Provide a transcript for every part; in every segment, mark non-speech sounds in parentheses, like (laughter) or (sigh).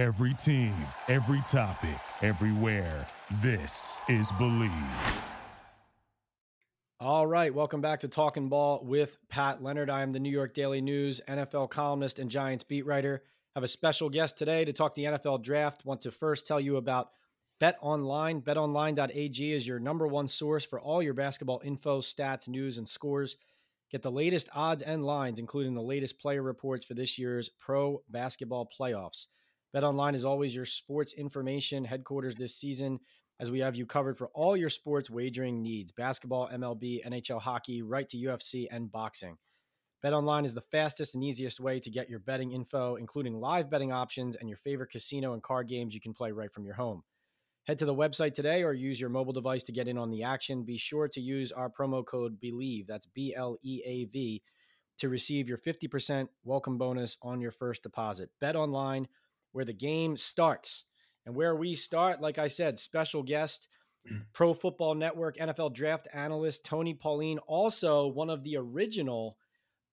Every team, every topic, everywhere. This is Bleav. All right, welcome back to Talking Ball with Pat Leonard. I am the New York Daily News NFL columnist and Giants beat writer. Have a special guest today to talk the NFL draft. Want to first tell you about Bet Online. BetOnline.ag is your number one source for all your basketball info, stats, news, and scores. Get the latest odds and lines, including the latest player reports for this year's pro basketball playoffs. BetOnline is always your sports information headquarters this season, as we have you covered for all your sports wagering needs basketball, MLB, NHL hockey, right to UFC and boxing. BetOnline is the fastest and easiest way to get your betting info, including live betting options and your favorite casino and card games you can play right from your home. Head to the website today or use your mobile device to get in on the action. Be sure to use our promo code BLEAV, that's B L E A V, to receive your 50% welcome bonus on your first deposit. Bet online where the game starts. And where we start, like I said, special guest, Pro Football Network NFL draft analyst Tony Pauline, also one of the original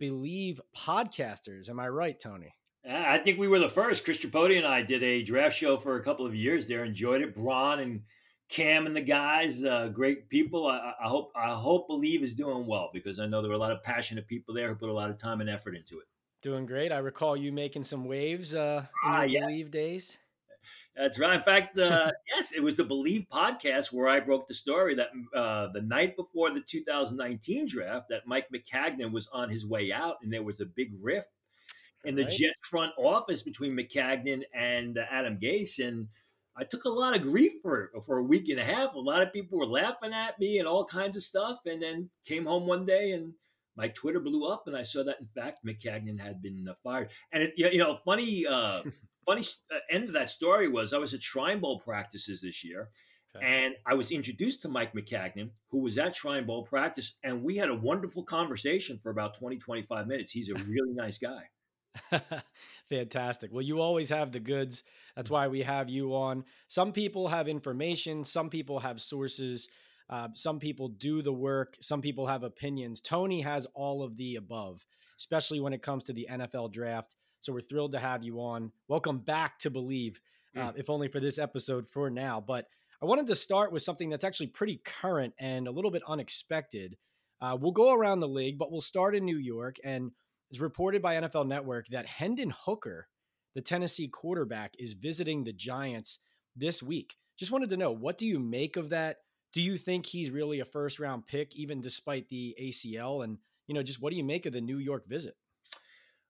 Bleav podcasters. Am I right, Tony? I think we were the first. Chris Tripodi and I did a draft show for a couple of years there. Enjoyed it. Braun and Cam and the guys, uh, great people. I, I, hope I hope Bleav is doing well because I know there were a lot of passionate people there who put a lot of time and effort into it. Doing great. I recall you making some waves uh, in ah, yes. Bleav days. That's right. In fact, uh, (laughs) yes, it was the Bleav podcast where I broke the story that uh, the night before the 2019 draft, that Mike Maccagnan was on his way out, and there was a big rift in the right. Jet front office between Maccagnan and uh, Adam Gase, and I took a lot of grief for it for a week and a half. A lot of people were laughing at me and all kinds of stuff, and then came home one day and my Twitter blew up, and I saw that in fact Maccagnan had been uh, fired. And it, you know, funny, uh, (laughs) funny uh, end of that story was I was at Shrine Bowl practices this year, okay. and I was introduced to Mike Maccagnan, who was at Shrine Bowl practice, and we had a wonderful conversation for about 20, 25 minutes. He's a (laughs) really nice guy. (laughs) Fantastic. Well, you always have the goods. That's why we have you on. Some people have information, some people have sources. Uh, some people do the work, some people have opinions. Tony has all of the above, especially when it comes to the NFL draft. So we're thrilled to have you on. Welcome back to Bleav, uh, if only for this episode for now. But I wanted to start with something that's actually pretty current and a little bit unexpected. Uh, we'll go around the league, but we'll start in New York. And it's reported by NFL Network that Hendon Hooker, the Tennessee quarterback, is visiting the Giants this week. Just wanted to know what do you make of that? Do you think he's really a first round pick, even despite the ACL? And, you know, just what do you make of the New York visit?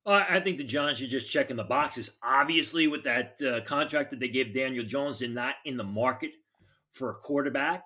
Uh, I think the Giants are just checking the boxes. Obviously, with that uh, contract that they gave Daniel Jones, they're not in the market for a quarterback.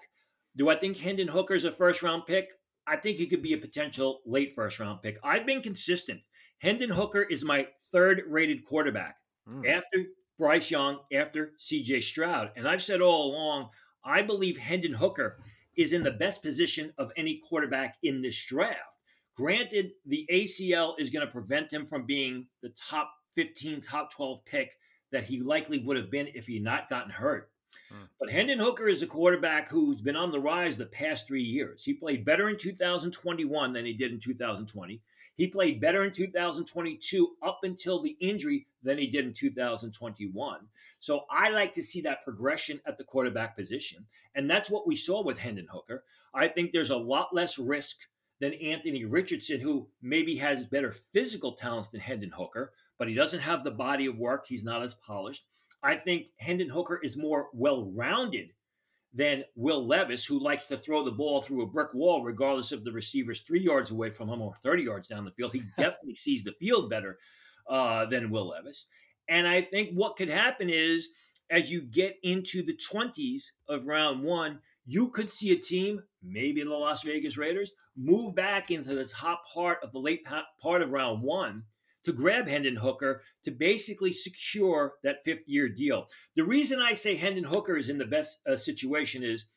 Do I think Hendon Hooker is a first round pick? I think he could be a potential late first round pick. I've been consistent. Hendon Hooker is my third rated quarterback mm. after Bryce Young, after CJ Stroud. And I've said all along, I believe Hendon Hooker is in the best position of any quarterback in this draft. Granted, the ACL is going to prevent him from being the top 15, top 12 pick that he likely would have been if he had not gotten hurt. Hmm. But Hendon Hooker is a quarterback who's been on the rise the past three years. He played better in 2021 than he did in 2020. He played better in 2022 up until the injury than he did in 2021. So I like to see that progression at the quarterback position. And that's what we saw with Hendon Hooker. I think there's a lot less risk than Anthony Richardson, who maybe has better physical talents than Hendon Hooker, but he doesn't have the body of work. He's not as polished. I think Hendon Hooker is more well rounded than Will Levis, who likes to throw the ball through a brick wall, regardless if the receiver's three yards away from him or 30 yards down the field. He (laughs) definitely sees the field better uh, than Will Levis. And I think what could happen is as you get into the 20s of round one, you could see a team, maybe the Las Vegas Raiders, move back into the top part of the late part of round one to grab Hendon Hooker to basically secure that fifth year deal. The reason I say Hendon Hooker is in the best uh, situation is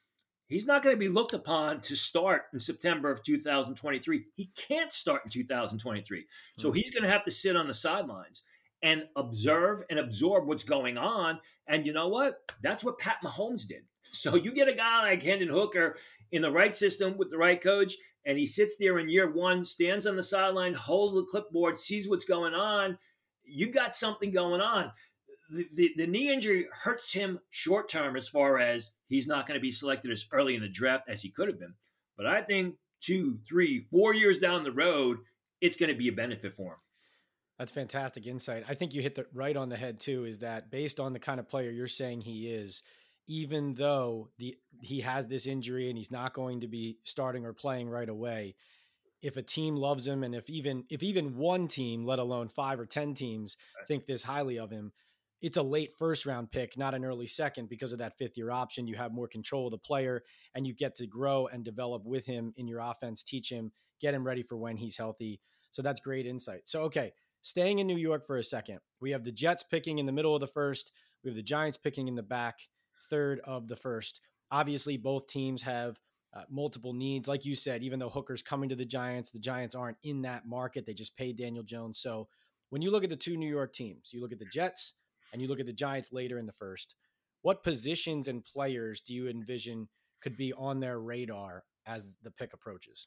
he's not going to be looked upon to start in September of 2023. He can't start in 2023. So mm-hmm. he's going to have to sit on the sidelines and observe and absorb what's going on. And you know what? That's what Pat Mahomes did. (laughs) So you get a guy like Hendon Hooker in the right system with the right coach, and he sits there in year one, stands on the sideline, holds the clipboard, sees what's going on. You got something going on. the, the, the knee injury hurts him short term as far as he's not going to be selected as early in the draft as he could have been. But I think two, three, four years down the road, it's going to be a benefit for him. That's fantastic insight. I think you hit the right on the head too. Is that based on the kind of player you're saying he is? Even though the he has this injury and he's not going to be starting or playing right away, if a team loves him and if even if even one team, let alone five or ten teams, think this highly of him, it's a late first round pick, not an early second because of that fifth year option. You have more control of the player and you get to grow and develop with him in your offense, teach him, get him ready for when he's healthy. So that's great insight. So, okay, staying in New York for a second, we have the Jets picking in the middle of the first, we have the Giants picking in the back third of the first. Obviously, both teams have uh, multiple needs. Like you said, even though Hooker's coming to the Giants, the Giants aren't in that market. They just paid Daniel Jones. So, when you look at the two New York teams, you look at the Jets and you look at the Giants later in the first, what positions and players do you envision could be on their radar as the pick approaches?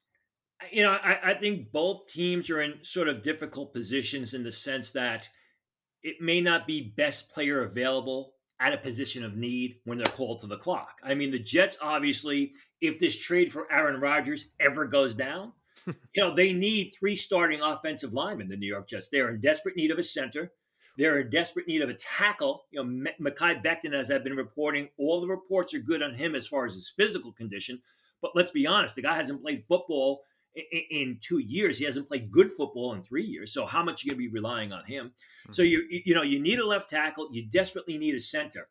You know, I, I think both teams are in sort of difficult positions in the sense that it may not be best player available at a position of need when they're called to the clock. I mean, the Jets obviously, if this trade for Aaron Rodgers ever goes down, (laughs) you know, they need three starting offensive linemen, the New York Jets. They're in desperate need of a center. They're in desperate need of a tackle. You know, Mekhi Becton, as I've been reporting, all the reports are good on him as far as his physical condition. But let's be honest, the guy hasn't played football in, two years. He hasn't played good football in three years. So how much are you going to be relying on him? Mm-hmm. So you you know you need a left tackle. You desperately need a center.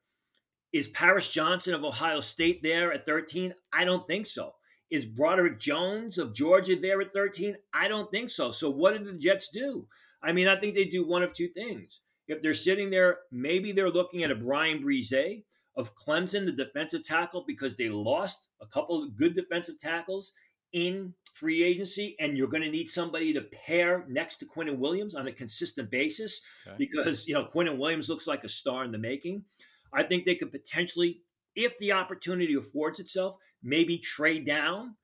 Is Paris Johnson of Ohio State there at 13? I don't think so. Is Broderick Jones of Georgia there at 13? I don't think so. So what did the Jets do? I mean, I think they do one of two things. If they're sitting there, maybe they're looking at a Bryan Bresee of Clemson, the defensive tackle, because they lost a couple of good defensive tackles in free agency, and you're going to need somebody to pair next to Quinnen Williams on a consistent basis okay. because you know Quinnen Williams looks like a star in the making. I think they could potentially, if the opportunity affords itself, maybe trade down,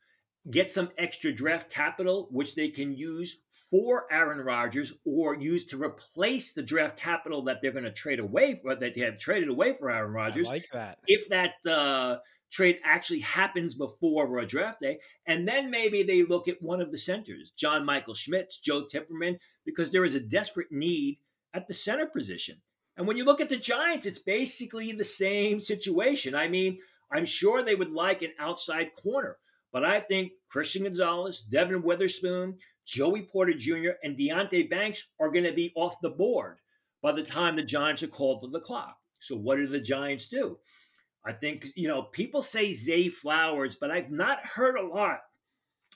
get some extra draft capital, which they can use for Aaron Rodgers or used to replace the draft capital that they're going to trade away for that they have traded away for Aaron Rodgers. I like that. If that uh, trade actually happens before a draft day, and then maybe they look at one of the centers, John Michael Schmitz, Joe Tippmann, because there is a desperate need at the center position. And when you look at the Giants, it's basically the same situation. I mean, I'm sure they would like an outside corner, but I think Christian Gonzalez, Devin Witherspoon, Joey Porter Jr. and Deonte Banks are going to be off the board by the time the Giants are called to the clock. So what do the Giants do? I think, you know, people say Zay Flowers, but I've not heard a lot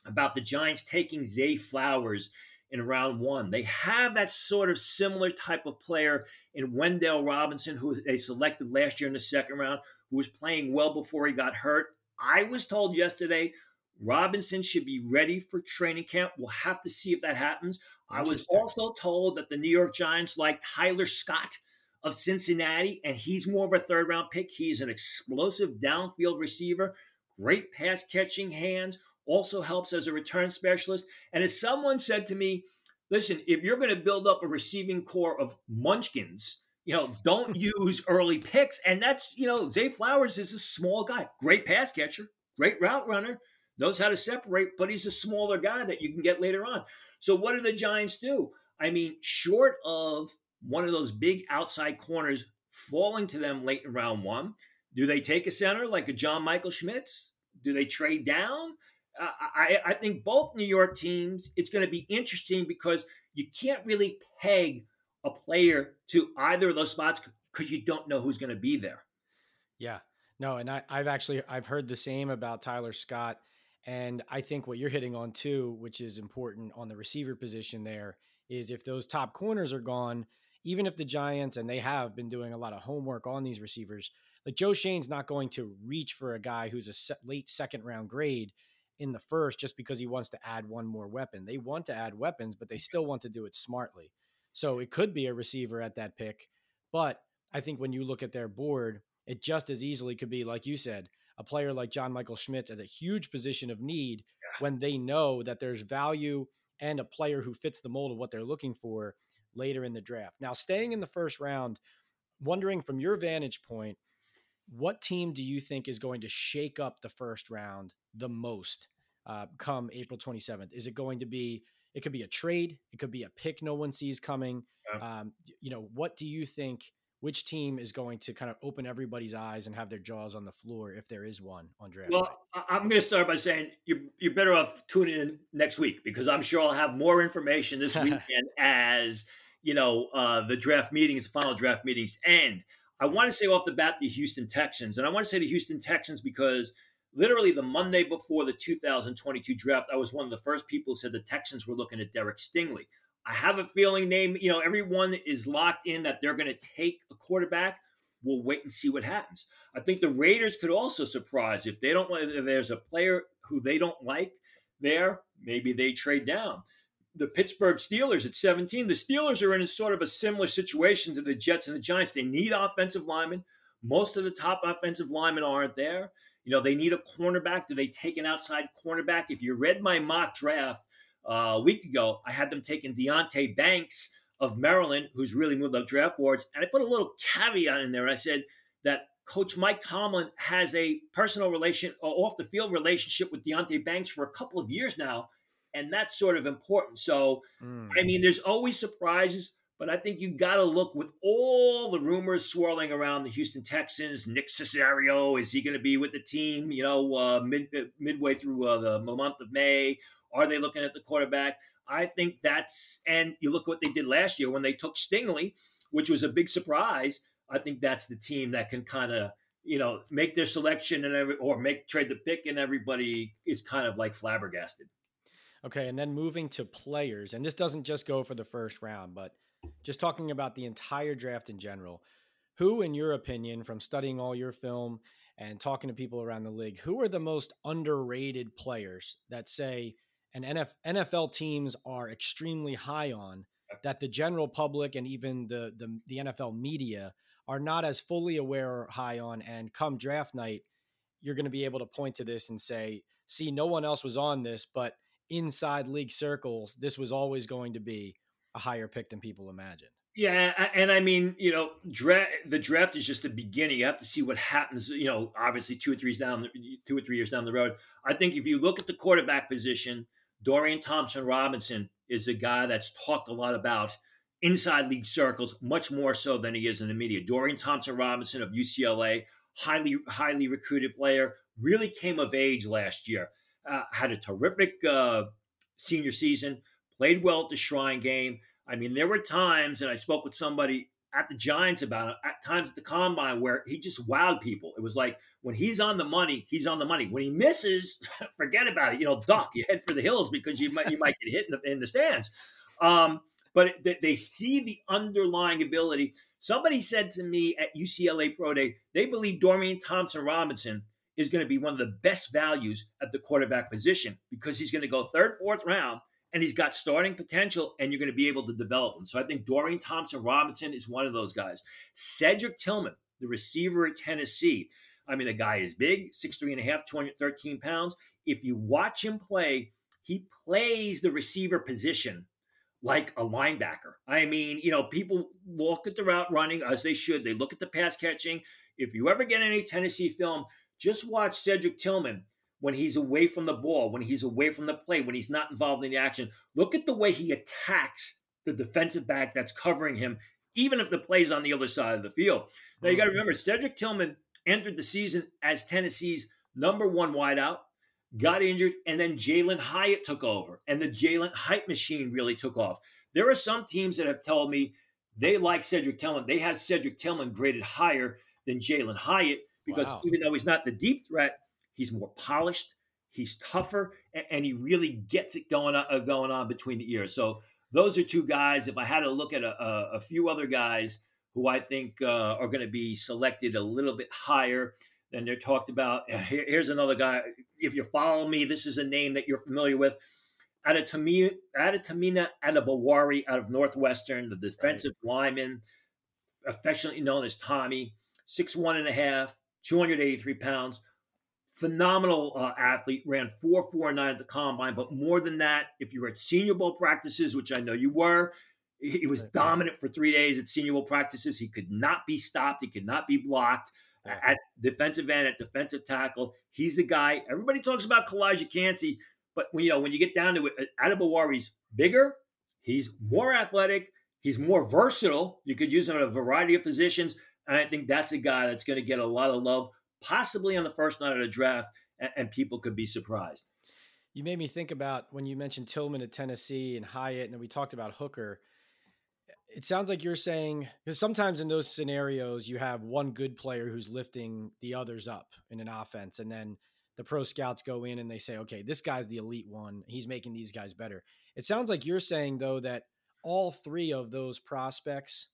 about the Giants taking Zay Flowers in round one. They have that sort of similar type of player in Wan'Dale Robinson, who they selected last year in the second round, who was playing well before he got hurt. I was told yesterday Robinson should be ready for training camp. We'll have to see if that happens. I was also told that the New York Giants like Tyler Scott of Cincinnati, and he's more of a third round pick. He's an explosive downfield receiver, great pass catching hands, also helps as a return specialist. And as someone said to me, listen, if you're going to build up a receiving corps of munchkins, you know, don't (laughs) use early picks. And that's, you know, Zay Flowers is a small guy, great pass catcher, great route runner knows how to separate, but he's a smaller guy that you can get later on. So what do the Giants do? I mean, short of one of those big outside corners falling to them late in round one, do they take a center like a John Michael Schmitz? Do they trade down? Uh, I, I think both New York teams, it's going to be interesting because you can't really peg a player to either of those spots because you don't know who's going to be there. Yeah, no, and I, I've actually I've heard the same about Tyler Scott and I think what you're hitting on too, which is important on the receiver position there, is if those top corners are gone, even if the Giants, and they have been doing a lot of homework on these receivers, like Joe Schoen's not going to reach for a guy who's a late second round grade in the first just because he wants to add one more weapon. They want to add weapons, but they still want to do it smartly. So it could be a receiver at that pick. But I think when you look at their board, it just as easily could be, like you said, a player like John Michael Schmitz as a huge position of need when they know that there's value and a player who fits the mold of what they're looking for later in the draft. Now, staying in the first round, wondering from your vantage point, what team do you think is going to shake up the first round the most uh, come April 27th? Is it going to be, it could be a trade, it could be a pick no one sees coming. Yeah. Um, you know, what do you think? Which team is going to kind of open everybody's eyes and have their jaws on the floor if there is one on draft? Well, night? I'm going to start by saying you're, you're better off tuning in next week because I'm sure I'll have more information this (laughs) weekend as you know uh, the draft meetings, the final draft meetings end. I want to say off the bat the Houston Texans, and I want to say the Houston Texans because literally the Monday before the 2022 draft, I was one of the first people who said the Texans were looking at Derek Stingley. I have a feeling name, you know, everyone is locked in that they're going to take a quarterback. We'll wait and see what happens. I think the Raiders could also surprise if they don't if there's a player who they don't like there, maybe they trade down. The Pittsburgh Steelers at 17, the Steelers are in a sort of a similar situation to the Jets and the Giants. They need offensive linemen. Most of the top offensive linemen aren't there. You know, they need a cornerback. Do they take an outside cornerback? If you read my mock draft, uh, a week ago, I had them taking Deonte Banks of Maryland, who's really moved up draft boards. And I put a little caveat in there. I said that Coach Mike Tomlin has a personal relation, uh, off the field relationship with Deonte Banks for a couple of years now. And that's sort of important. So, mm. I mean, there's always surprises, but I think you got to look with all the rumors swirling around the Houston Texans. Nick Caserio, is he going to be with the team, you know, uh, mid, uh, midway through uh, the month of May? Are they looking at the quarterback? I think that's, and you look what they did last year when they took Stingley, which was a big surprise. I think that's the team that can kind of, you know, make their selection and every, or make trade the pick, and everybody is kind of like flabbergasted. Okay, and then moving to players, and this doesn't just go for the first round, but just talking about the entire draft in general. Who, in your opinion, from studying all your film and talking to people around the league, who are the most underrated players that say, and NF, NFL teams are extremely high on that the general public and even the, the, the NFL media are not as fully aware or high on. And come draft night, you're going to be able to point to this and say, see, no one else was on this, but inside league circles, this was always going to be a higher pick than people imagine. Yeah, and I mean, you know, draft the draft is just the beginning. You have to see what happens. You know, obviously, two or three down, two or three years down the road. I think if you look at the quarterback position, Dorian Thompson Robinson is a guy that's talked a lot about inside league circles, much more so than he is in the media. Dorian Thompson Robinson of UCLA, highly highly recruited player, really came of age last year. Uh, had a terrific uh, senior season, played well at the Shrine game. I mean, there were times, and I spoke with somebody at the Giants about it, at times at the combine where he just wowed people. It was like when he's on the money, he's on the money. When he misses, (laughs) forget about it. You know, duck, you head for the hills because you might you might get hit in the, in the stands. Um, but they, they see the underlying ability. Somebody said to me at UCLA Pro Day, they believe Dorian Thompson Robinson is going to be one of the best values at the quarterback position because he's going to go third, fourth round and he's got starting potential, and you're going to be able to develop him. So I think Dorian Thompson Robinson is one of those guys. Cedric Tillman, the receiver at Tennessee. I mean, the guy is big, six three and a half, 213 pounds. If you watch him play, he plays the receiver position like a linebacker. I mean, you know, people look at the route running as they should. They look at the pass catching. If you ever get any Tennessee film, just watch Cedric Tillman when he's away from the ball, when he's away from the play, when he's not involved in the action. Look at the way he attacks the defensive back that's covering him, even if the play's on the other side of the field. Now, you got to mm-hmm. remember, Cedric Tillman entered the season as Tennessee's number one wideout, got injured, and then Jalen Hyatt took over, and the Jalen Hyatt machine really took off. There are some teams that have told me they like Cedric Tillman. They have Cedric Tillman graded higher than Jalen Hyatt because wow. even though he's not the deep threat, He's more polished. He's tougher, and, and he really gets it going on, uh, going on between the ears. So those are two guys. If I had to look at a, a, a few other guys who I think uh, are going to be selected a little bit higher than they're talked about, Here, here's another guy. If you follow me, this is a name that you're familiar with. Adetomiwa Adebawore out of Northwestern, the defensive right. lineman, affectionately known as Tommy, six one and a half, 283 pounds, phenomenal uh, athlete, ran 4.49 at the combine. But more than that, if you were at Senior Bowl practices, which I know you were, He was dominant for three days at Senior Bowl practices. He could not be stopped. He could not be blocked at defensive end, at defensive tackle. He's the guy. Everybody talks about Calijah Kancey, but when you know when you get down to it, Adebawore's bigger. He's more athletic. He's more versatile. You could use him in a variety of positions, and I think that's a guy that's going to get a lot of love, possibly on the first night of the draft, and, and people could be surprised. You made me think about when you mentioned Tillman at Tennessee and Hyatt, and we talked about Hooker. It sounds like you're saying because sometimes in those scenarios you have one good player who's lifting the others up in an offense and then the pro scouts go in and they say okay this guy's the elite one. He's making these guys better. It sounds like you're saying though that all three of those prospects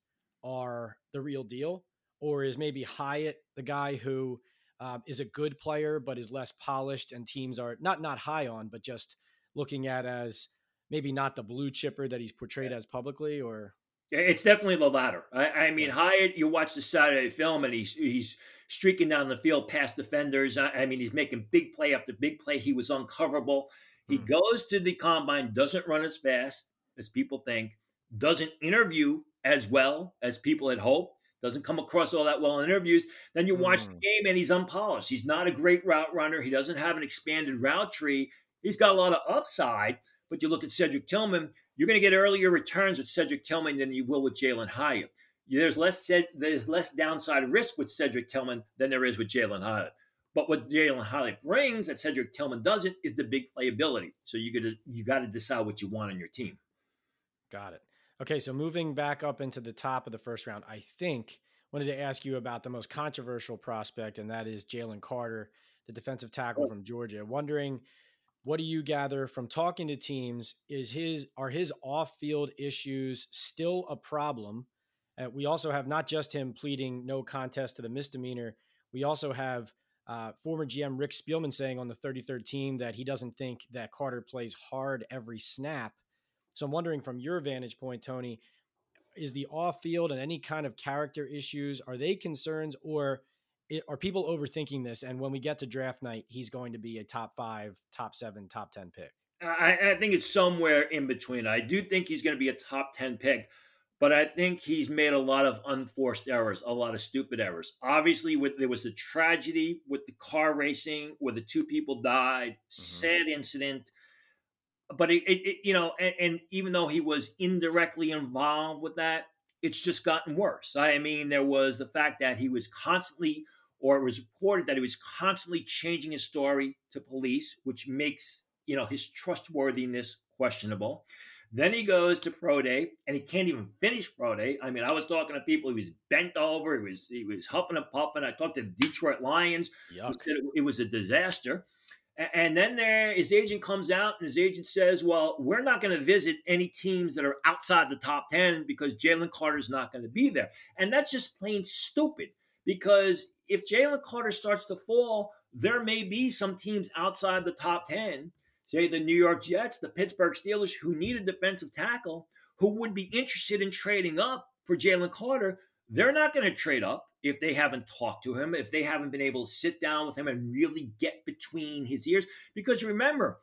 are the real deal or is maybe hyatt the guy who uh, is a good player but is less polished and teams are not not high on but just looking at as maybe not the blue chipper that he's portrayed as publicly or it's definitely the latter. I, I, mean, Hyatt, you watch the Saturday film and he's he's streaking down the field past defenders. I, I mean, he's making big play after big play. He was uncoverable. He mm-hmm. goes to the combine, doesn't run as fast as people think, doesn't interview as well as people had hoped, doesn't come across all that well in interviews. Then you watch mm-hmm. the mm. game and he's unpolished. He's not a great route runner. He doesn't have an expanded route tree. He's got a lot of upside, but you look at Cedric Tillman, you're going to get earlier returns with Cedric Tillman than you will with Jalen Hyatt. There's less said. there's less downside risk with Cedric Tillman than there is with Jalen Hyatt. But what Jalen Hyatt brings that Cedric Tillman doesn't is the big playability. So you got to you got to decide what you want on your team. Got it. Okay, so moving back up into the top of the first round, I think wanted to ask you about the most controversial prospect, and that is Jalen Carter, the defensive tackle from Georgia. Wondering what do you gather from talking to teams? Is his are his off-field issues still a problem? Uh, we also have not just him pleading no contest to the misdemeanor we also have uh, former gm rick spielman saying on the 33rd team that he doesn't think that carter plays hard every snap so i'm wondering from your vantage point tony is the off-field and any kind of character issues are they concerns or are people overthinking this? And when we get to draft night, he's going to be a top five, top seven, top 10 pick. I, I think it's somewhere in between. I do think he's going to be a top 10 pick, but I think he's made a lot of unforced errors, a lot of stupid errors. Obviously, with there was a tragedy with the car racing where the two people died, mm-hmm. sad incident. But it, it, it you know, and, and even though he was indirectly involved with that, it's just gotten worse. I mean, there was the fact that he was constantly or it was reported that he was constantly changing his story to police, which makes you know his trustworthiness questionable. Then he goes to pro day, and he can't even finish pro day. I mean, I was talking to people; he was bent over, he was he was huffing and puffing. I talked to the Detroit Lions; it, it was a disaster. And then there, his agent comes out, and his agent says, "Well, we're not going to visit any teams that are outside the top ten because Jalen Carter's not going to be there." And that's just plain stupid because if Jalen Carter starts to fall, there may be some teams outside the top 10, say the New York Jets, the Pittsburgh Steelers, who need a defensive tackle, who would be interested in trading up for Jalen Carter. They're not going to trade up if they haven't talked to him, if they haven't been able to sit down with him and really get between his ears. Because remember,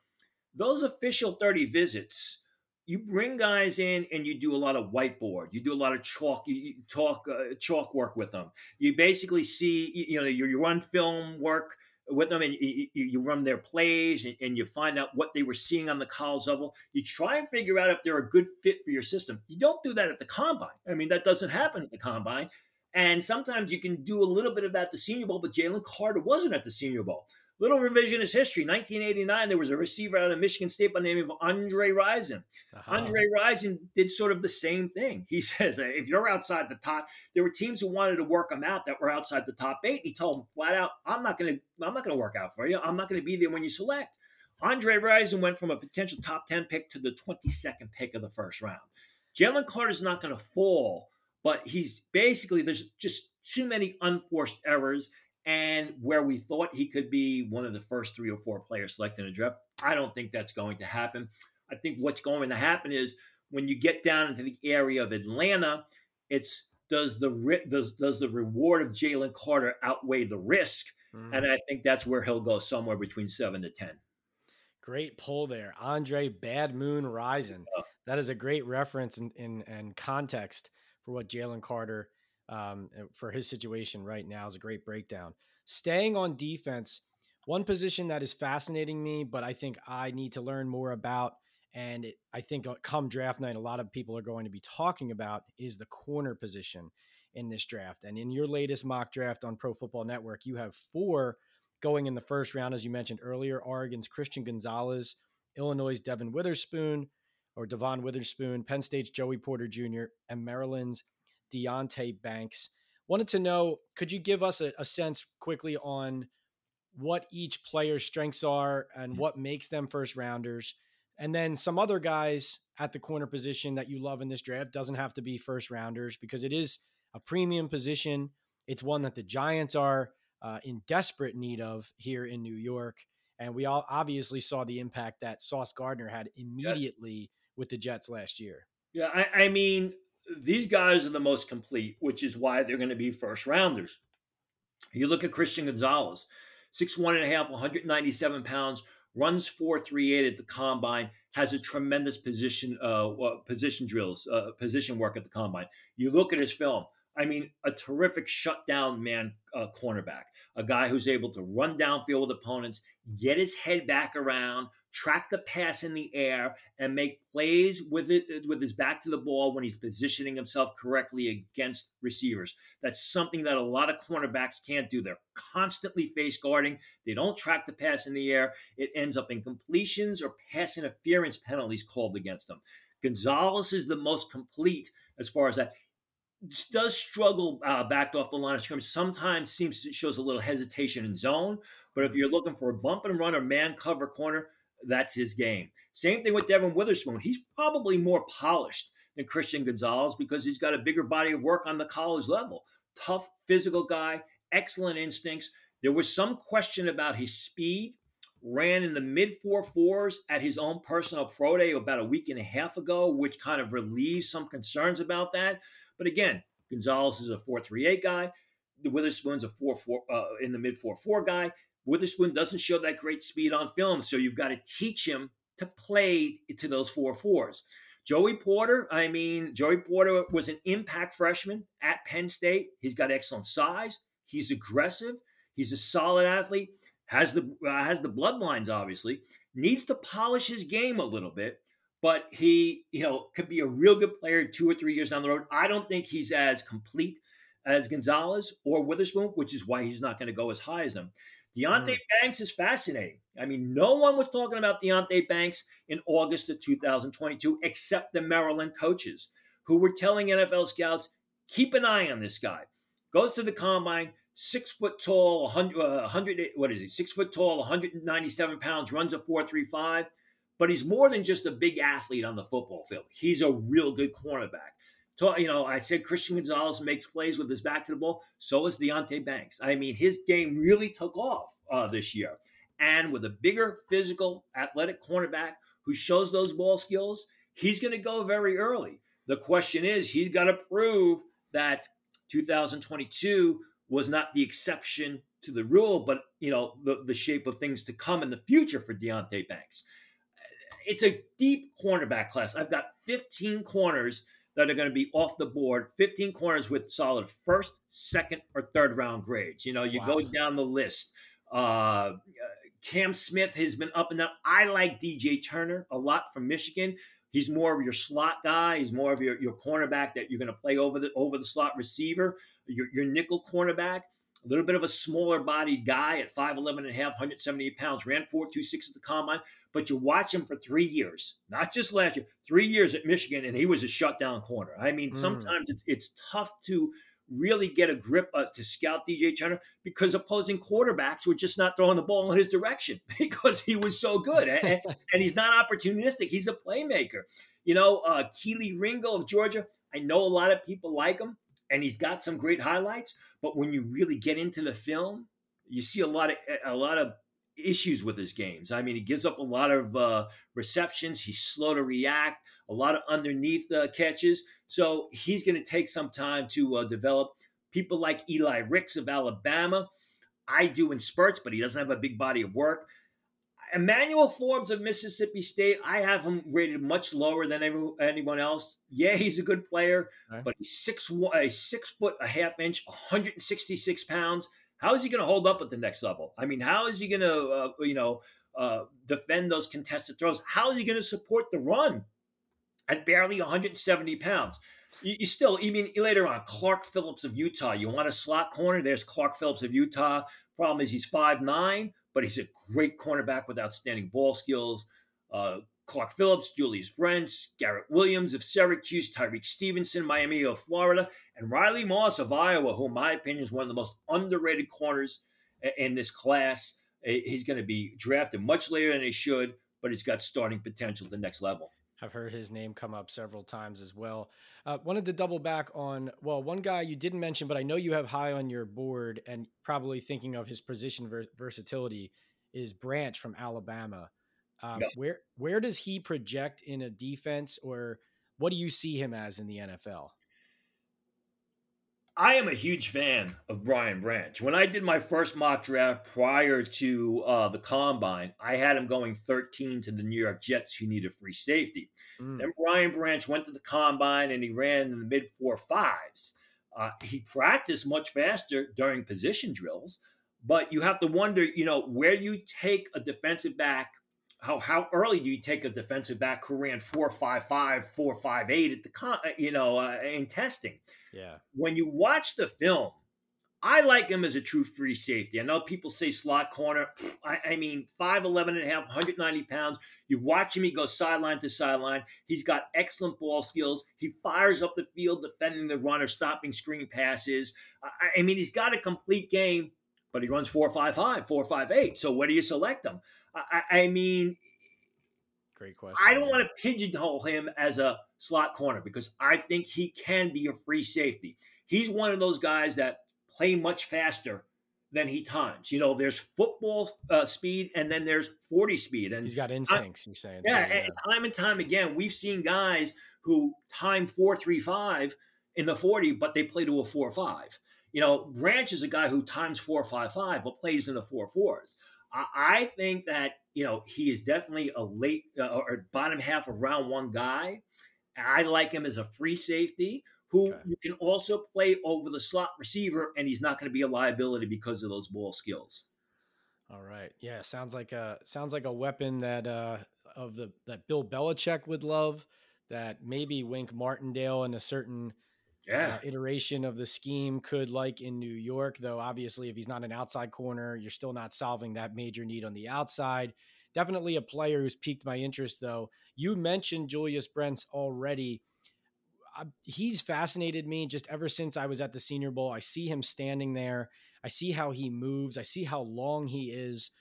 those official 30 visits you bring guys in and you do a lot of whiteboard you do a lot of chalk you, talk uh, chalk work with them you basically see you know you, you run film work with them and you, you run their plays and, and, you find out what they were seeing on the college level. You try and figure out if they're a good fit for your system. You don't do that at the combine. I mean that doesn't happen at the combine. And sometimes you can do a little bit of that at the senior bowl but jalen carter wasn't at the senior bowl Little revisionist history. 1989, there was a receiver out of Michigan State by the name of Andre Rison. Uh-huh. Andre Rison did sort of the same thing. He (laughs) says, if you're outside the top, there were teams who wanted to work him out that were outside the top eight. He told them flat out, I'm not going to, I'm not going to work out for you. I'm not going to be there when you select. Andre Rison went from a potential top 10 pick to the 22nd pick of the first round. Jalen Carter's not going to fall, but he's basically, there's just too many unforced errors and where we thought he could be one of the first three or four players selected in the draft. I don't think that's going to happen. I think what's going to happen is when you get down into the area of Atlanta, it's does the does does the reward of Jalen Carter outweigh the risk? Mm. And I think that's where he'll go somewhere between seven to ten. Great pull there, Andre Bad Moon Rison, That is a great reference and in, in, in, context for what Jalen Carter um, for his situation right now is a great breakdown. Staying on defense, one position that is fascinating me, but I think I need to learn more about, and it, I think uh, come draft night, a lot of people are going to be talking about is the corner position in this draft. And in your latest mock draft on Pro Football Network, you have four going in the first round, as you mentioned earlier Oregon's Christian Gonzalez, Illinois' Devin Witherspoon, or Devon Witherspoon, Penn State's Joey Porter Jr., and Maryland's Deonte Banks. Wanted to know, could you give us a, a sense quickly on what each player's strengths are and what makes them first rounders? And then some other guys at the corner position that you love in this draft doesn't have to be first rounders because it is a premium position. It's one that the Giants are uh, in desperate need of here in New York. And we all obviously saw the impact that Sauce Gardner had immediately yes. with the Jets last year. Yeah, I, I mean, these guys are the most complete, which is why they're going to be first rounders. You look at Christian Gonzalez, six one and a half, 197 pounds, runs four three eight at the combine, has a tremendous position uh, position drills, uh, position work at the combine. You look at his film. I mean, a terrific shutdown man uh, cornerback, a guy who's able to run downfield with opponents, get his head back around, track the pass in the air, and make plays with it with his back to the ball when he's positioning himself correctly against receivers. That's something that a lot of cornerbacks can't do. They're constantly face guarding. They don't track the pass in the air. It ends up in completions or pass interference penalties called against them. Gonzalez is the most complete as far as that does struggle uh, backed off the line of scrimmage. Sometimes seems shows a little hesitation in zone, but if you're looking for a bump and run or man cover corner, that's his game. Same thing with Devin Witherspoon. He's probably more polished than Christian Gonzalez because he's got a bigger body of work on the college level. Tough, physical guy, excellent instincts. There was some question about his speed. Ran in the mid four fours at his own personal pro day about a week and a half ago, which kind of relieves some concerns about that. But again, Gonzalez is a 4.38 guy. The Witherspoon's a 4 4 uh, in the mid 4 4 guy. Witherspoon doesn't show that great speed on film, so you've got to teach him to play to those four fours. Joey Porter, I mean, Joey Porter was an impact freshman at Penn State. He's got excellent size. He's aggressive. He's a solid athlete. Has the uh, has the bloodlines obviously. Needs to polish his game a little bit but he, you know, could be a real good player two or three years down the road. I don't think he's as complete as Gonzalez or Witherspoon, which is why he's not going to go as high as them. Deonte mm. Banks is fascinating. I mean, no one was talking about Deonte Banks in August of 2022 except the Maryland coaches who were telling NFL scouts, keep an eye on this guy. Goes to the combine, six foot tall, 100, uh, 100 what is he? Six foot tall, 197 pounds, runs a 435 but he's more than just a big athlete on the football field. He's a real good cornerback. You know, I said Christian Gonzalez makes plays with his back to the ball. So is Deonte Banks. I mean, his game really took off uh, this year. And with a bigger, physical, athletic cornerback who shows those ball skills, he's going to go very early. The question is, he's got to prove that 2022 was not the exception to the rule, but you know the, the shape of things to come in the future for Deonte Banks it's a deep cornerback class. I've got 15 corners that are going to be off the board, 15 corners with solid first, second, or third round grades. You know, you wow. go down the list. Uh, Cam Smith has been up and down. I like DJ Turner a lot from Michigan. He's more of your slot guy. He's more of your, your cornerback that you're going to play over the over the slot receiver, your, your nickel cornerback a little bit of a smaller bodied guy at 5'11 and a half, 178 pounds, ran 4.26 at the combine, but you watch him for three years, not just last year, three years at Michigan, and he was a shutdown corner. I mean, mm. sometimes it's, it's tough to really get a grip uh, to scout DJ Turner because opposing quarterbacks were just not throwing the ball in his direction (laughs) because he was so good. and, (laughs) and, he's not opportunistic, he's a playmaker. You know, uh, Kelee Ringo of Georgia, I know a lot of people like him and he's got some great highlights. But when you really get into the film, you see a lot of a lot of issues with his games. I mean, he gives up a lot of uh, receptions. He's slow to react. A lot of underneath uh, catches. So he's going to take some time to uh, develop. People like Eli Ricks of Alabama, I do in spurts, but he doesn't have a big body of work. Emmanuel Forbes of Mississippi State, I have him rated much lower than anyone else. Yeah, he's a good player, right. but he's six a six foot a half inch, 166 pounds. How is he going to hold up at the next level? I mean, how is he going to uh, you know uh, defend those contested throws? How is he going to support the run at barely 170 pounds? You, you still, you mean later on, Clark Phillips of Utah. You want a slot corner? There's Clark Phillips of Utah. Problem is he's five nine but he's a great cornerback with outstanding ball skills. Uh, Clark Phillips, Julius Brents, Garrett Williams of Syracuse, Tyrique Stevenson, Miami of Florida, and Riley Moss of Iowa, who, in my opinion, is one of the most underrated corners in this class. He's going to be drafted much later than he should, but he's got starting potential at the next level. I've heard his name come up several times as well. Uh, wanted to double back on, well, one guy you didn't mention, but I know you have high on your board and probably thinking of his position ver- versatility is Branch from Alabama. Um, yes. Where where does he project in a defense, or what do you see him as in the NFL? I am a huge fan of Brian Branch. When I did my first mock draft prior to uh, the combine, I had him going 13 to the New York Jets, who need a free safety. Mm. Then Brian Branch went to the combine and he ran in the mid four fives. Uh, he practiced much faster during position drills, but you have to wonder, you know, where do you take a defensive back how how early do you take a defensive back who ran four five five four five eight at the con, uh, you know uh, in testing? Yeah. When you watch the film, I like him as a true free safety. I know people say slot corner. I, I mean, 5'11 and a half, 190 pounds. You watch him, he goes sideline to sideline. He's got excellent ball skills. He fires up the field defending the runner, stopping screen passes. I, I mean, he's got a complete game, but he runs 4.55, 4.58. So where do you select him? I, I mean, great question. I don't want to pigeonhole him as a slot corner because I think he can be a free safety. He's one of those guys that play much faster than he times. You know, there's football uh, speed and then there's 40 speed. And he's got instincts, you're saying. Yeah, too, yeah. And time and time again, we've seen guys who time 435 in the 40, but they play to a 4 5. You know, Branch is a guy who times 455 but plays in the 4 4s. I think that you know he is definitely a late uh, or bottom half of round one guy. I like him as a free safety who okay. you can also play over the slot receiver, and he's not going to be a liability because of those ball skills. All right, yeah, sounds like a sounds like a weapon that uh, of the that Bill Belichick would love. That maybe Wink Martindale in a certain yeah. uh, iteration of the scheme could like in New York. Though obviously, if he's not an outside corner, you're still not solving that major need on the outside. Definitely a player who's piqued my interest, though. You mentioned Julius Brents already. He's fascinated me just ever since I was at the Senior Bowl. I see him standing there. I see how he moves. I see how long he is.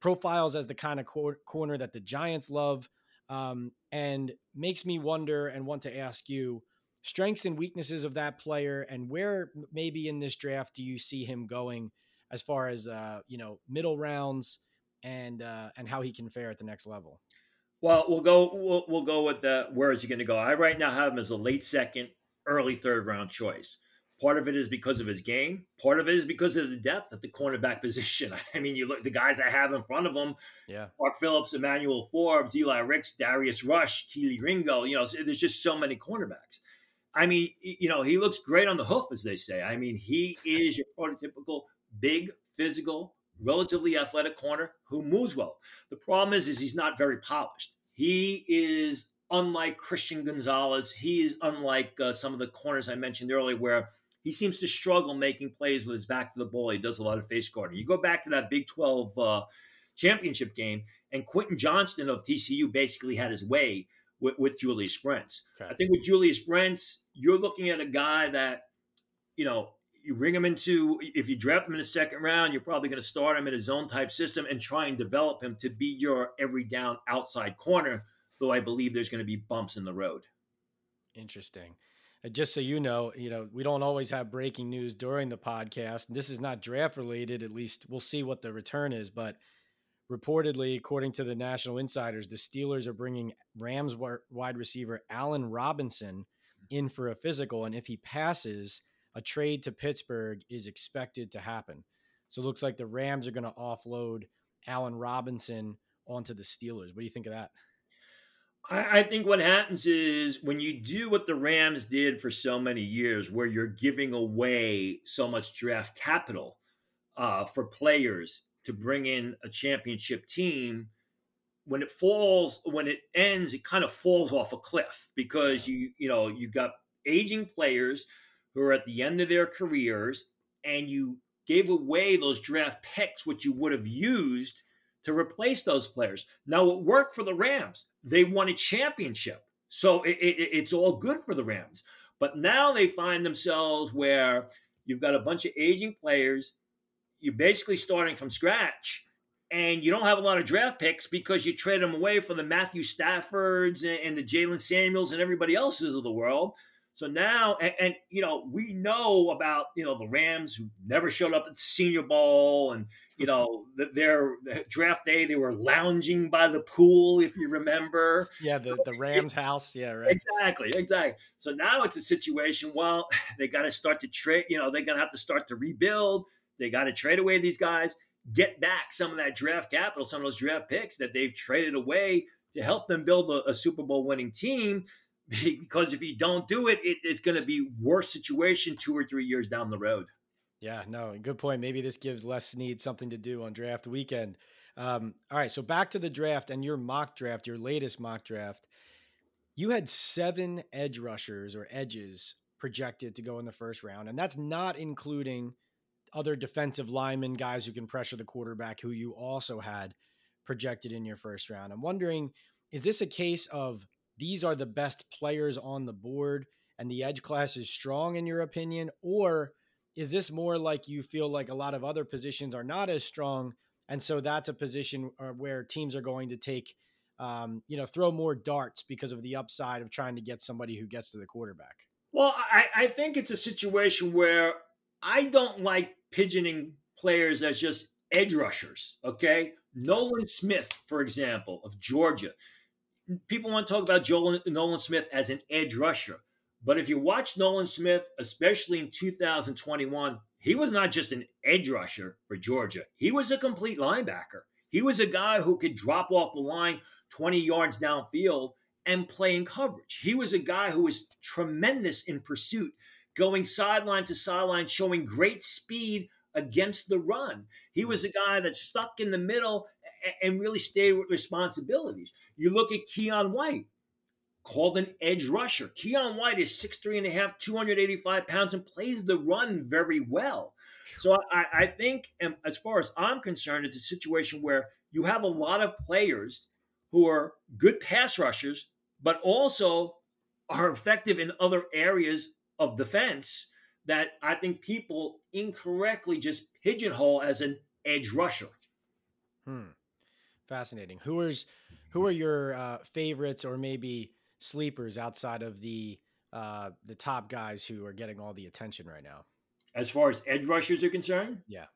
Profiles as the kind of cor- corner that the Giants love, um, and makes me wonder and want to ask you strengths and weaknesses of that player and where maybe in this draft do you see him going as far as uh, you know middle rounds and uh, and how he can fare at the next level? Well we'll go we'll, we'll go with the where is he going to go? I right now have him as a late second early third round choice. Part of it is because of his game. Part of it is because of the depth at the cornerback (laughs) position. I mean you look the guys i have in front of him yeah. Clark phillips emmanuel forbes eli ricks darius rush kelee ringo you know there's just so many cornerbacks I mean, you know, he looks great on the hoof, as they say. I mean, he is your prototypical big, physical, relatively athletic corner who moves well. The problem is, is he's not very polished. He is unlike Christian Gonzalez. He is unlike uh, some of the corners I mentioned earlier, where he seems to struggle making plays with his back to the ball. He does a lot of face guarding. You go back to that Big 12 uh, championship game, and Quentin Johnston of TCU basically had his way with, with Julius Brents. Okay. I think with Julius Brents, you're looking at a guy that, you know, you bring him into, if you draft him in the second round, you're probably going to start him in a zone type system and try and develop him to be your every down outside corner, though I believe there's going to be bumps in the road. Interesting. Uh, just so you know, you know, we don't always have breaking news during the podcast. This is not draft related. At least we'll see what the return is, but reportedly, according to the National Insiders, the Steelers are bringing Rams wide receiver Allen Robinson in for a physical, and if he passes, a trade to Pittsburgh is expected to happen. So it looks like the Rams are going to offload Allen Robinson onto the Steelers. What do you think of that? I, I think what happens is when you do what the Rams did for so many years, where you're giving away so much draft capital uh, for players to bring in a championship team, when it falls, when it ends, it kind of falls off a cliff because you, you know, you got aging players who are at the end of their careers, and you gave away those draft picks, which you would have used to replace those players. Now, it worked for the Rams. They won a championship. So it, it, it's all good for the Rams. But now they find themselves where you've got a bunch of aging players. You're basically starting from scratch, and you don't have a lot of draft picks because you trade them away for the Matthew Staffords and, the Jalen Ramseys and everybody else's of the world. So now, and, and, you know, we know about you know the Rams who never showed up at the Senior Bowl, and you know their draft day they were lounging by the pool, if you remember. Yeah, the the Rams house. Yeah, right. Exactly, exactly. So now it's a situation. Well, (laughs) they got to start to trade. You know, they're gonna have to start to rebuild. They got to trade away these guys, get back some of that draft capital, some of those draft picks that they've traded away to help them build a, a Super Bowl winning team (laughs) because if you don't do it, it it's going to be worse situation two or three years down the road. Yeah, no, good point. Maybe this gives Les Snead something to do on draft weekend. Um, all right, so back to the draft and your mock draft, your latest mock draft. You had seven edge rushers or edges projected to go in the first round, and that's not including other defensive linemen, guys who can pressure the quarterback, who you also had projected in your first round. I'm wondering, is this a case of these are the best players on the board and the edge class is strong in your opinion? Or is this more like you feel like a lot of other positions are not as strong? And so that's a position uh, where teams are going to take, um, you know, throw more darts because of the upside of trying to get somebody who gets to the quarterback. Well, I, I think it's a situation where I don't like pigeoning players as just edge rushers. Okay. Nolan Smith, for example, of Georgia people want to talk about Joel, Nolan Smith as an edge rusher. But if you watch Nolan Smith, especially in 2021, he was not just an edge rusher for Georgia. He was a complete linebacker. He was a guy who could drop off the line 20 yards downfield and play in coverage. He was a guy who was tremendous in pursuit, going sideline to sideline, showing great speed against the run. He was a guy that stuck in the middle and really stayed with responsibilities. You look at Keion White, called an edge rusher. Keion White is 6'3 and a half, 285 pounds, and plays the run very well. So I, I think, um, as far as I'm concerned, it's a situation where you have a lot of players who are good pass rushers, but also are effective in other areas of defense that I think people incorrectly just pigeonhole as an edge rusher. Hmm. Fascinating. Who is who are your uh, favorites or maybe sleepers outside of the uh, the top guys who are getting all the attention right now? As far as edge rushers are concerned, yeah.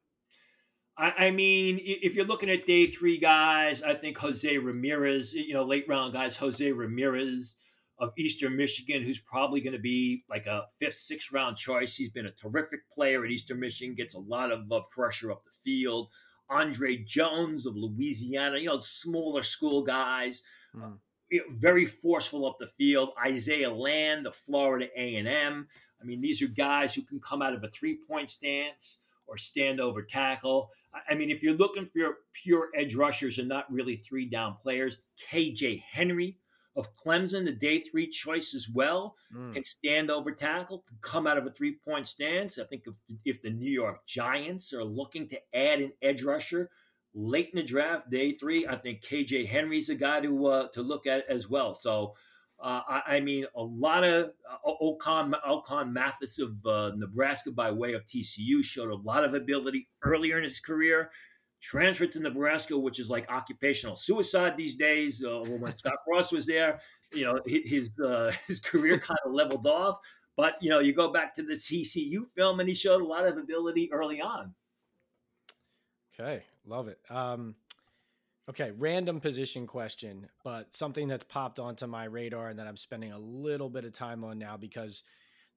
I, I mean, if you're looking at day three guys, I think Jose Ramirez, you know, late round guys, Jose Ramirez of Eastern Michigan, who's probably going to be like a fifth, sixth round choice. He's been a terrific player at Eastern Michigan, gets a lot of uh, pressure up the field. Andre Jones of Louisiana, you know, smaller school guys, mm. uh, very forceful up the field. Isaiah Land of Florida A&M. I mean, these are guys who can come out of a three-point stance or stand over tackle. I mean, if you're looking for your pure edge rushers and not really three down players, KJ Henry of Clemson, the day three choice as well, mm. can stand over tackle, can come out of a three point stance. I think if, if the New York Giants are looking to add an edge rusher late in the draft, day three, I think KJ Henry's a guy to uh, to look at as well. So. Uh, I, I, mean, a lot of uh, Ochaun Mathis of uh, Nebraska by way of TCU showed a lot of ability earlier in his career transferred to Nebraska, which is like occupational suicide these days. Uh, when Scott (laughs) Frost was there, you know, his uh, (laughs) his career (laughs) kind of leveled off. But you know, you go back to the TCU film, and he showed a lot of ability early on. Okay, love it. Um, okay, random position question, but something that's popped onto my radar and that I'm spending a little bit of time on now because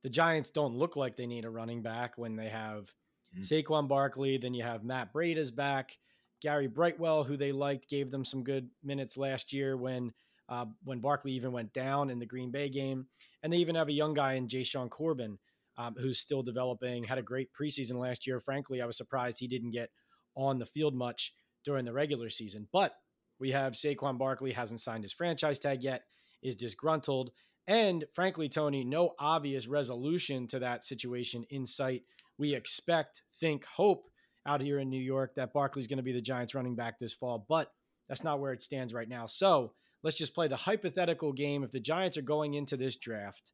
the Giants don't look like they need a running back when they have mm-hmm. Saquon Barkley. Then you have Matt Breida's back. Gary Brightwell, who they liked, gave them some good minutes last year when uh, when Barkley even went down in the Green Bay game. And they even have a young guy in Jashaun Corbin, um, who's still developing, had a great preseason last year. Frankly, I was surprised he didn't get on the field much during the regular season. But we have Saquon Barkley hasn't signed his franchise tag yet, is disgruntled. And frankly, Tony, no obvious resolution to that situation in sight. We expect, think, hope out here in New York that Barkley's going to be the Giants running back this fall, but that's not where it stands right now. So let's just play the hypothetical game. If the Giants are going into this draft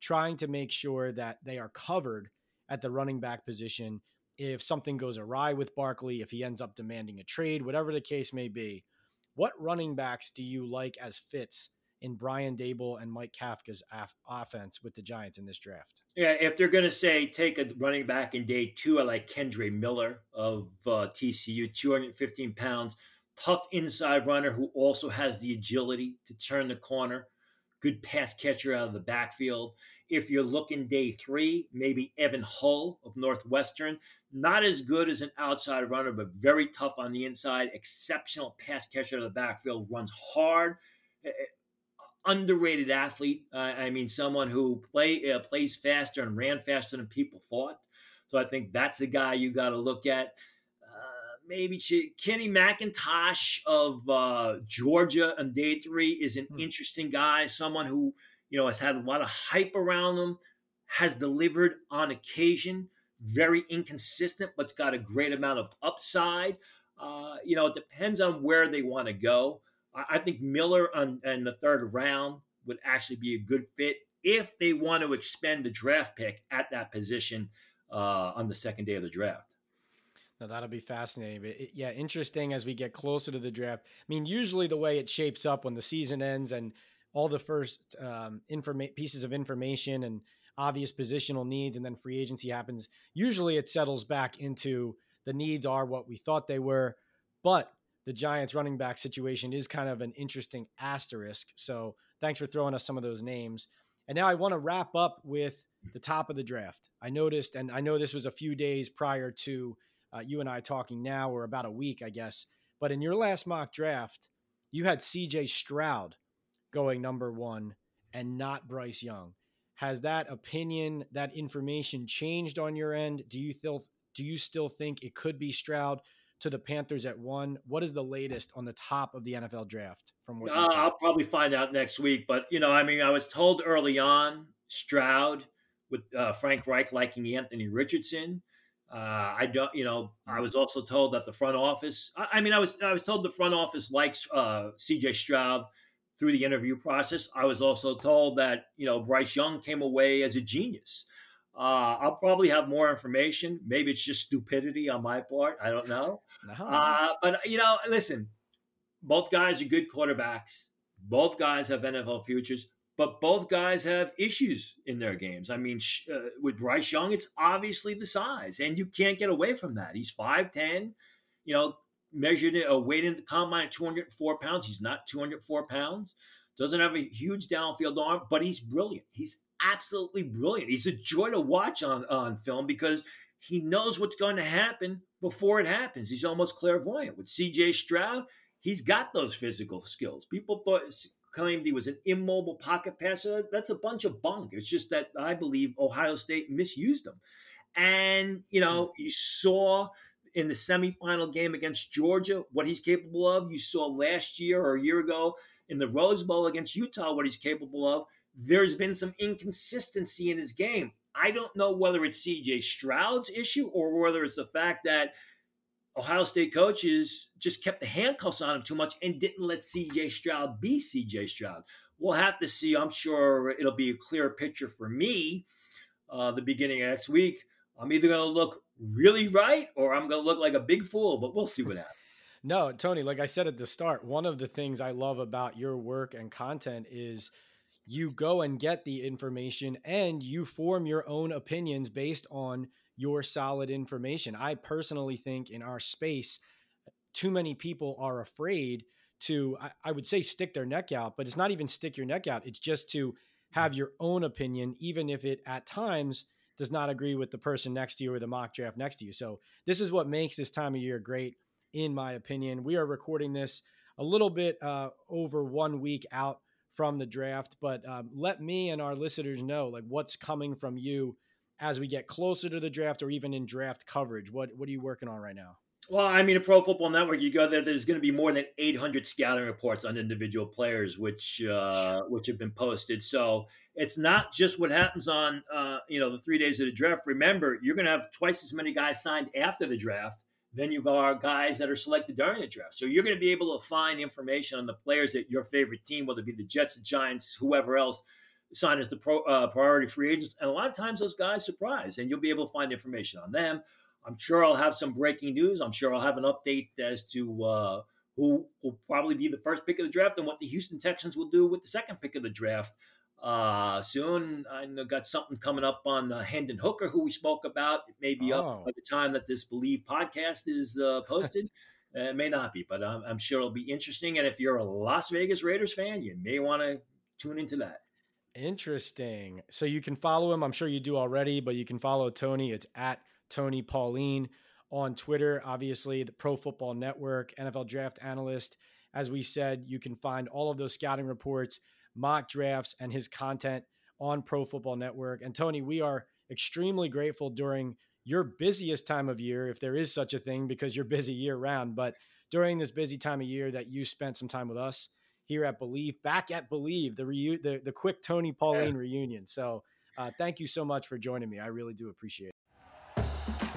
trying to make sure that they are covered at the running back position, if something goes awry with Barkley, if he ends up demanding a trade, whatever the case may be, what running backs do you like as fits in Brian Daboll and Mike Kafka's af- offense with the Giants in this draft? Yeah, if they're going to say take a running back in day two, I like Kendre Miller of uh, TCU, 215 pounds, tough inside runner who also has the agility to turn the corner, good pass catcher out of the backfield. If you're looking day three, maybe Evan Hull of Northwestern, not as good as an outside runner, but very tough on the inside, exceptional pass catcher out of the backfield, runs hard underrated athlete. Uh, I mean, someone who play uh, plays faster and ran faster than people thought. So I think that's a guy you got to look at. Uh, maybe Kenny McIntosh of uh, Georgia on day three is an hmm. interesting guy. Someone who you know has had a lot of hype around him, has delivered on occasion. Very inconsistent, but's got a great amount of upside. Uh, you know, it depends on where they want to go. I think Miller on, in the third round would actually be a good fit if they want to expend the draft pick at that position uh, on the second day of the draft. Now that'll be fascinating. But it, yeah, interesting as we get closer to the draft. I mean, usually the way it shapes up when the season ends and all the first um, informa- pieces of information and obvious positional needs, and then free agency happens. Usually, it settles back into the needs are what we thought they were, but the Giants running back situation is kind of an interesting asterisk. So thanks for throwing us some of those names. And now I want to wrap up with the top of the draft. I noticed, and I know this was a few days prior to uh, you and I talking now, or about a week, I guess. But in your last mock draft, you had CJ Stroud going number one and not Bryce Young. Has that opinion, that information changed on your end? Do you still do you still think it could be Stroud? To the Panthers at one. What is the latest on the top of the NFL draft from what? Uh, I'll probably find out next week. But you know, I mean, I was told early on Stroud with uh, Frank Reich liking Anthony Richardson. Uh, I don't, you know, I was also told that the front office. I, I mean, I was I was told the front office likes uh, C.J. Stroud through the interview process. I was also told that you know Bryce Young came away as a genius. Uh, I'll probably have more information. Maybe it's just stupidity on my part. I don't know. No. Uh, but, you know, listen, both guys are good quarterbacks. Both guys have NFL futures, but both guys have issues in their games. I mean, uh, with Bryce Young, it's obviously the size, and you can't get away from that. He's 5'10, you know, measured a uh, weight in the combine at 204 pounds. He's not 204 pounds. Doesn't have a huge downfield arm, but he's brilliant. He's absolutely brilliant. He's a joy to watch on, on film because he knows what's going to happen before it happens. He's almost clairvoyant. With CJ Stroud, he's got those physical skills. People thought claimed he was an immobile pocket passer. That's a bunch of bunk. It's just that I believe Ohio State misused him. And, you know, hmm. you saw in the semifinal game against Georgia what he's capable of. You saw last year or a year ago in the Rose Bowl against Utah what he's capable of there's been some inconsistency in his game. I don't know whether it's CJ Stroud's issue or whether it's the fact that Ohio State coaches just kept the handcuffs on him too much and didn't let CJ Stroud be CJ Stroud. We'll have to see. I'm sure it'll be a clearer picture for me uh, the beginning of next week. I'm either going to look really right or I'm going to look like a big fool, but we'll see what happens. (laughs) No, Tony, like I said at the start, one of the things I love about your work and content is – you go and get the information and you form your own opinions based on your solid information. I personally think in our space, too many people are afraid to, I, I, would say, stick their neck out, but it's not even stick your neck out. It's just to have your own opinion, even if it at times does not agree with the person next to you or the mock draft next to you. So, this is what makes this time of year great. in my opinion. We are recording this a little bit uh, over one week out from the draft, but um, let me and our listeners know like what's coming from you as we get closer to the draft or even in draft coverage. What what are you working on right now? Well, I mean, a Pro Football Network, you go there. There's going to be more than 800 scouting reports on individual players, which uh, which have been posted. So it's not just what happens on uh, you know the three days of the draft. Remember, you're going to have twice as many guys signed after the draft than you are guys that are selected during the draft. So you're going to be able to find information on the players that your favorite team, whether it be the Jets, the Giants, whoever else, sign as the pro, uh, priority free agents. And a lot of times those guys surprise, and you'll be able to find information on them. I'm sure I'll have some breaking news. I'm sure I'll have an update as to uh, who will probably be the first pick of the draft and what the Houston Texans will do with the second pick of the draft. Uh, soon, I got something coming up on uh, Hendon Hooker, who we spoke about. It may be oh. up by the time that this Bleav podcast is uh, posted. (laughs) it may not be, but I'm, I'm sure it'll be interesting. And if you're a Las Vegas Raiders fan, you may want to tune into that. Interesting. So you can follow him. I'm sure you do already, but you can follow Tony. It's at Tony Pauline on Twitter. Obviously, the Pro Football Network, NFL Draft Analyst. As we said, you can find all of those scouting reports, mock drafts, and his content on Pro Football Network. And Tony, we are extremely grateful during your busiest time of year, if there is such a thing, because you're busy year round. But during this busy time of year, that you spent some time with us here at Bleav, back at Bleav, the reu- the, the quick Tony Pauline yeah. reunion. So uh, thank you so much for joining me. I really do appreciate it.